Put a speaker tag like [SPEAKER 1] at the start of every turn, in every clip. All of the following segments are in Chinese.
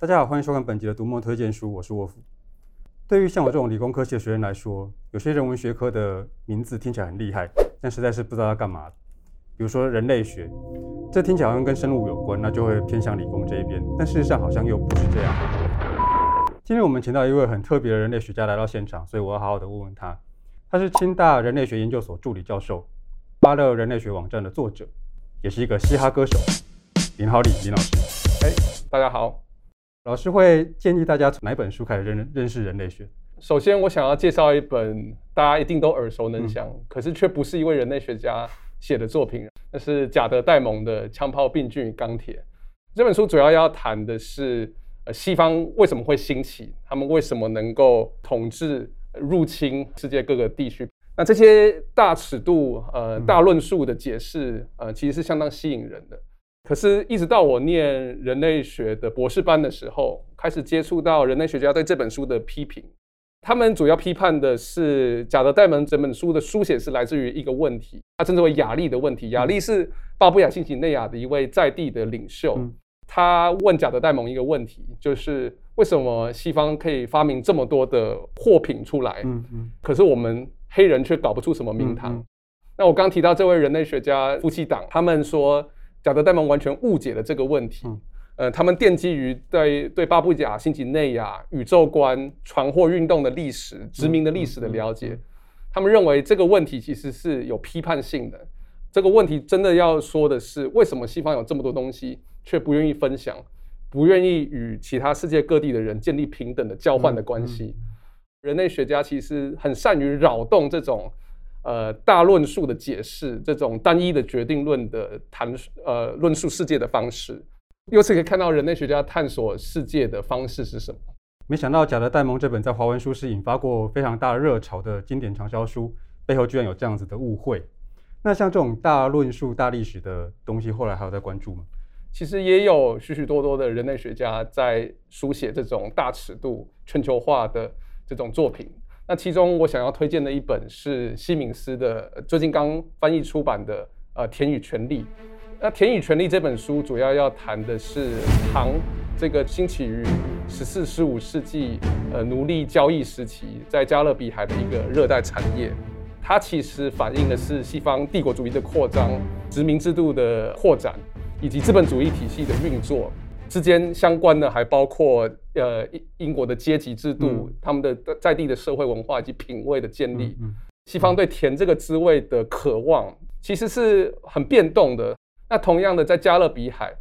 [SPEAKER 1] 大家好，欢迎收看本集的读墨推荐书，我是沃夫。对于像我这种理工科系的学生来说，有些人文学科的名字听起来很厉害，但实在是不知道要干嘛。比如说人类学，这听起来好像跟生物有关，那就会偏向理工这一边。但事实上好像又不是这样。今天我们请到一位很特别的人类学家来到现场，所以我要好好的问问他。他是清大人类学研究所助理教授，芭乐人类学网站的作者，也是一个嘻哈歌手，林豪里林老师。
[SPEAKER 2] 哎，大家好。
[SPEAKER 1] 老师会建议大家从哪本书开始认认识人类学？
[SPEAKER 2] 首先，我想要介绍一本大家一定都耳熟能详，嗯、可是却不是一位人类学家写的作品，那是贾德·戴蒙的《枪炮、病菌与钢铁》。这本书主要要谈的是，呃，西方为什么会兴起，他们为什么能够统治、入侵世界各个地区。那这些大尺度、呃，大论述的解释，呃，其实是相当吸引人的。可是，一直到我念人类学的博士班的时候，开始接触到人类学家对这本书的批评。他们主要批判的是贾德·戴蒙整本书的书写是来自于一个问题，他称之为雅利的问题。雅利是巴布亚新几内亚的一位在地的领袖。他问贾德·戴蒙一个问题，就是为什么西方可以发明这么多的货品出来，可是我们黑人却搞不出什么名堂？那我刚提到这位人类学家夫妻档，他们说。贾德·戴蒙完全误解了这个问题。呃，他们奠基于对对巴布贾新几内亚宇宙观、船货运动的历史、殖民的历史的了解。他们认为这个问题其实是有批判性的。这个问题真的要说的是，为什么西方有这么多东西，却不愿意分享，不愿意与其他世界各地的人建立平等的交换的关系？人类学家其实很善于扰动这种。呃，大论述的解释，这种单一的决定论的谈，呃，论述世界的方式，由此可以看到人类学家探索世界的方式是什么。
[SPEAKER 1] 没想到贾德·戴蒙这本在华文书是引发过非常大热潮的经典畅销书，背后居然有这样子的误会。那像这种大论述、大历史的东西，后来还有在关注吗？
[SPEAKER 2] 其实也有许许多多的人类学家在书写这种大尺度、全球化的这种作品。那其中我想要推荐的一本是西敏斯的最近刚翻译出版的呃《田与权力》。那《田与权力》这本书主要要谈的是糖这个兴起于十四、十五世纪呃奴隶交易时期，在加勒比海的一个热带产业。它其实反映的是西方帝国主义的扩张、殖民制度的扩展以及资本主义体系的运作。之间相关的还包括呃英英国的阶级制度，嗯、他们的在地的社会文化以及品味的建立。嗯嗯、西方对甜这个滋味的渴望其实是很变动的。那同样的，在加勒比海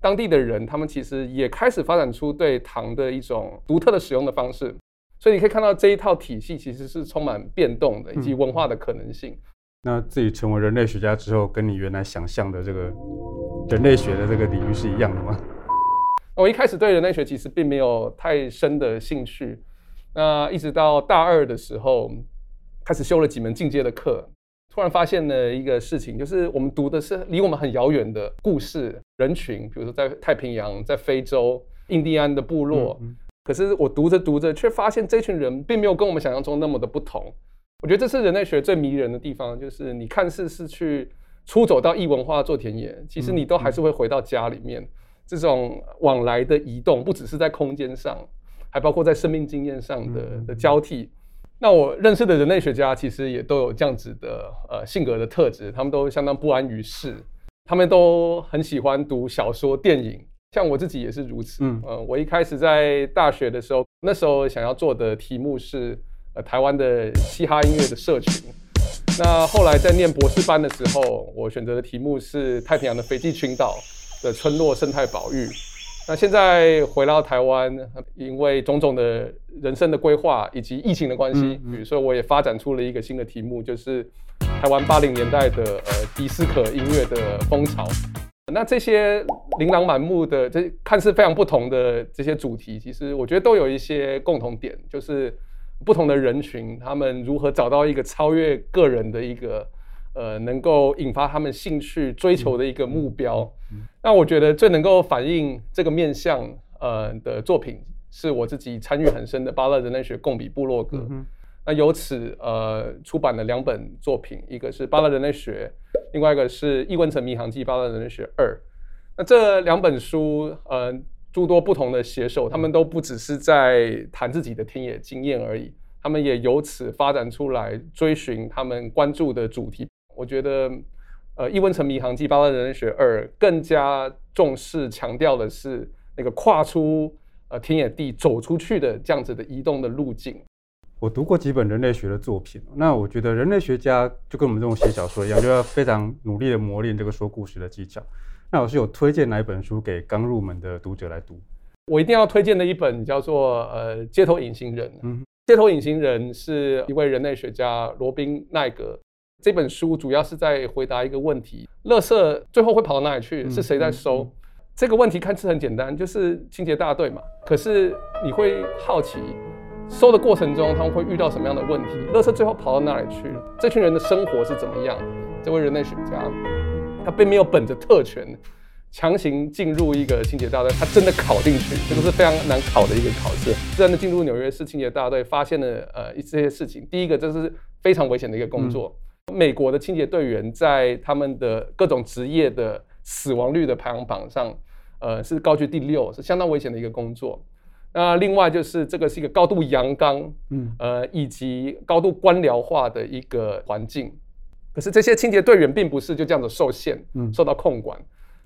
[SPEAKER 2] 当地的人，他们其实也开始发展出对糖的一种独特的使用的方式。所以你可以看到这一套体系其实是充满变动的，以及文化的可能性。
[SPEAKER 1] 嗯、那自己成为人类学家之后，跟你原来想象的这个人类学的这个领域是一样的吗？
[SPEAKER 2] 我一开始对人类学其实并没有太深的兴趣，那一直到大二的时候，开始修了几门进阶的课，突然发现了一个事情，就是我们读的是离我们很遥远的故事、人群，比如说在太平洋、在非洲、印第安的部落，嗯嗯、可是我读着读着，却发现这群人并没有跟我们想象中那么的不同。我觉得这是人类学最迷人的地方，就是你看似是去出走到异文化做田野，其实你都还是会回到家里面。这种往来的移动，不只是在空间上，还包括在生命经验上的的交替。那我认识的人类学家，其实也都有这样子的呃性格的特质，他们都相当不安于世，他们都很喜欢读小说、电影，像我自己也是如此。嗯、呃，我一开始在大学的时候，那时候想要做的题目是呃台湾的嘻哈音乐的社群。那后来在念博士班的时候，我选择的题目是太平洋的斐济群岛的村落生态保育。那现在回到台湾，因为种种的人生的规划以及疫情的关系，比如说我也发展出了一个新的题目，就是台湾八零年代的呃迪斯科音乐的风潮。那这些琳琅满目的、这看似非常不同的这些主题，其实我觉得都有一些共同点，就是不同的人群他们如何找到一个超越个人的一个。呃，能够引发他们兴趣追求的一个目标。那我觉得最能够反映这个面向呃的作品，是我自己参与很深的巴勒人类学共笔部落格。那由此呃出版了两本作品，一个是巴勒人类学，另外一个是异温层迷航记巴勒人类学二。那这两本书呃诸多不同的写手，他们都不只是在谈自己的田野经验而已，他们也由此发展出来追寻他们关注的主题。我觉得，呃，《异温层迷航记：八八人类学二》更加重视强调的是那个跨出呃田野地走出去的这样子的移动的路径。
[SPEAKER 1] 我读过几本人类学的作品，那我觉得人类学家就跟我们这种写小说一样，就要非常努力的磨练这个说故事的技巧。那我是有推荐哪一本书给刚入门的读者来读？
[SPEAKER 2] 我一定要推荐的一本叫做《呃街头隐形人》。嗯，街头隐形人是一位人类学家罗宾奈格。这本书主要是在回答一个问题：垃圾最后会跑到哪里去？是谁在收？嗯嗯嗯、这个问题看似很简单，就是清洁大队嘛。可是你会好奇。收的过程中，他们会遇到什么样的问题？垃圾最后跑到哪里去？这群人的生活是怎么样？这位人类学家，他并没有本着特权强行进入一个清洁大队，他真的考进去，这个是非常难考的一个考试。真的进入纽约市清洁大队，发现了呃一这些事情。第一个，这是非常危险的一个工作。嗯、美国的清洁队员在他们的各种职业的死亡率的排行榜上，呃是高居第六，是相当危险的一个工作。那另外就是这个是一个高度阳刚，嗯，呃，以及高度官僚化的一个环境。可是这些清洁队员并不是就这样子受限，嗯，受到控管，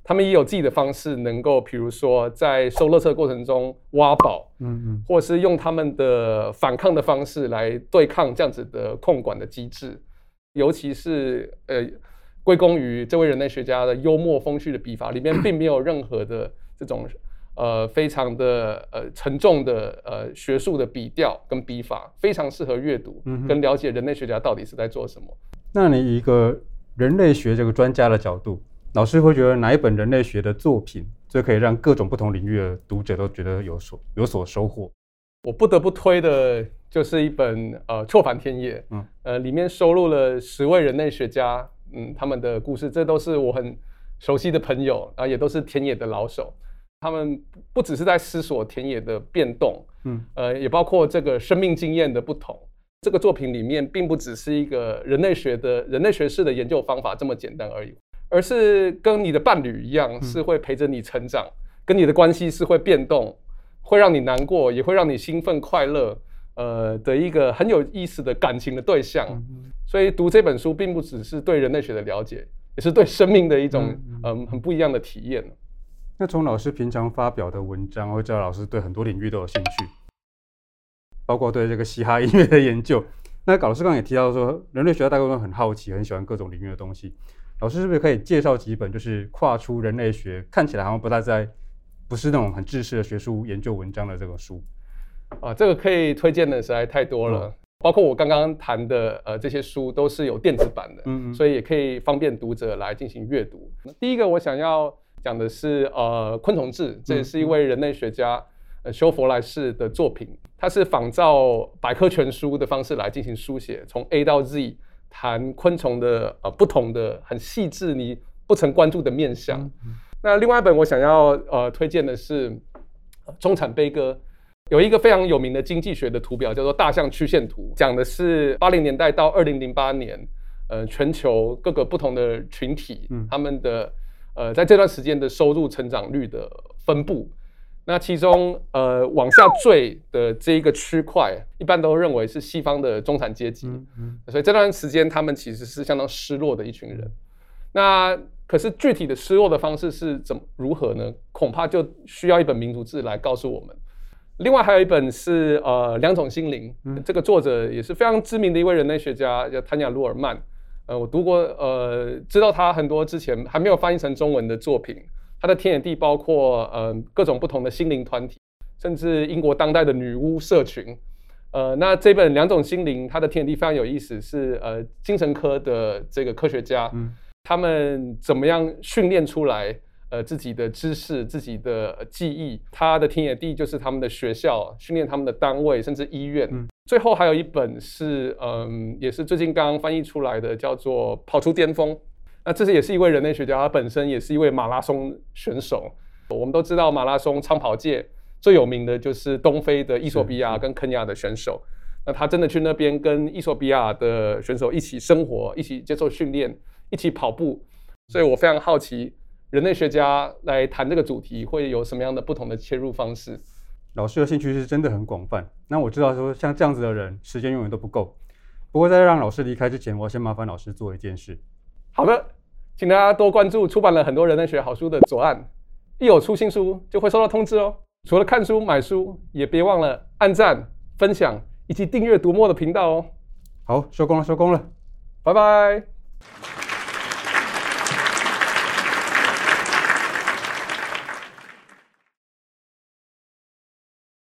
[SPEAKER 2] 他们也有自己的方式，能够比如说在收垃圾的过程中挖宝，嗯嗯，或者是用他们的反抗的方式来对抗这样子的控管的机制。尤其是呃，归功于这位人类学家的幽默风趣的笔法，里面并没有任何的这种。呃，非常的呃沉重的呃学术的笔调跟笔法，非常适合阅读，跟了解人类学家到底是在做什么。
[SPEAKER 1] 那你以一个人类学这个专家的角度，老师会觉得哪一本人类学的作品最可以让各种不同领域的读者都觉得有所有所收获？
[SPEAKER 2] 我不得不推的就是一本呃《错返田野》，嗯，呃，里面收录了十位人类学家，嗯，他们的故事，这都是我很熟悉的朋友啊，也都是田野的老手。他们不只是在思索田野的变动，嗯，呃，也包括这个生命经验的不同。这个作品里面并不只是一个人类学的人类学式的研究方法这么简单而已，而是跟你的伴侣一样，是会陪着你成长，嗯、跟你的关系是会变动，会让你难过，也会让你兴奋快乐，呃，的一个很有意思的感情的对象。嗯、所以读这本书并不只是对人类学的了解，也是对生命的一种嗯、呃、很不一样的体验。
[SPEAKER 1] 那从老师平常发表的文章，会知道老师对很多领域都有兴趣，包括对这个嘻哈音乐的研究。那老师刚刚也提到说，人类学家大部分很好奇，很喜欢各种领域的东西。老师是不是可以介绍几本，就是跨出人类学，看起来好像不太在，不是那种很知识的学术研究文章的这个书？
[SPEAKER 2] 啊，这个可以推荐的实在太多了，嗯、包括我刚刚谈的呃这些书都是有电子版的，嗯嗯，所以也可以方便读者来进行阅读。第一个我想要。讲的是呃昆虫志，这也是一位人类学家呃修佛莱士的作品。他是仿照百科全书的方式来进行书写，从 A 到 Z 谈昆虫的呃不同的很细致你不曾关注的面向。嗯嗯、那另外一本我想要呃推荐的是《中产悲歌》，有一个非常有名的经济学的图表叫做大象曲线图，讲的是八零年代到二零零八年呃全球各个不同的群体、嗯、他们的。呃，在这段时间的收入成长率的分布，那其中呃往下坠的这一个区块，一般都认为是西方的中产阶级，嗯嗯、所以这段时间他们其实是相当失落的一群人。那可是具体的失落的方式是怎么如何呢？恐怕就需要一本民族志来告诉我们。另外还有一本是呃两种心灵，嗯、这个作者也是非常知名的一位人类学家，叫谭雅鲁尔曼。呃，我读过，呃，知道他很多之前还没有翻译成中文的作品。他的田野地包括呃各种不同的心灵团体，甚至英国当代的女巫社群。呃，那这本两种心灵，他的田野地非常有意思，是呃精神科的这个科学家，嗯、他们怎么样训练出来呃自己的知识、自己的记忆。他的田野地就是他们的学校，训练他们的单位，甚至医院。嗯最后还有一本是，嗯，也是最近刚刚翻译出来的，叫做《跑出巅峰》。那这是也是一位人类学家，他本身也是一位马拉松选手。我们都知道，马拉松长跑界最有名的就是东非的伊索比亚跟肯尼亚的选手。那他真的去那边跟伊索比亚的选手一起生活，一起接受训练，一起跑步。所以我非常好奇，人类学家来谈这个主题，会有什么样的不同的切入方式？
[SPEAKER 1] 老师的兴趣是真的很广泛。那我知道说像这样子的人，时间永远都不够。不过在让老师离开之前，我要先麻烦老师做一件事。
[SPEAKER 2] 好的，请大家多关注出版了很多人类学好书的左岸，一有出新书就会收到通知哦。除了看书买书，也别忘了按赞、分享以及订阅读墨的频道哦。
[SPEAKER 1] 好，收工了，收工了，
[SPEAKER 2] 拜拜。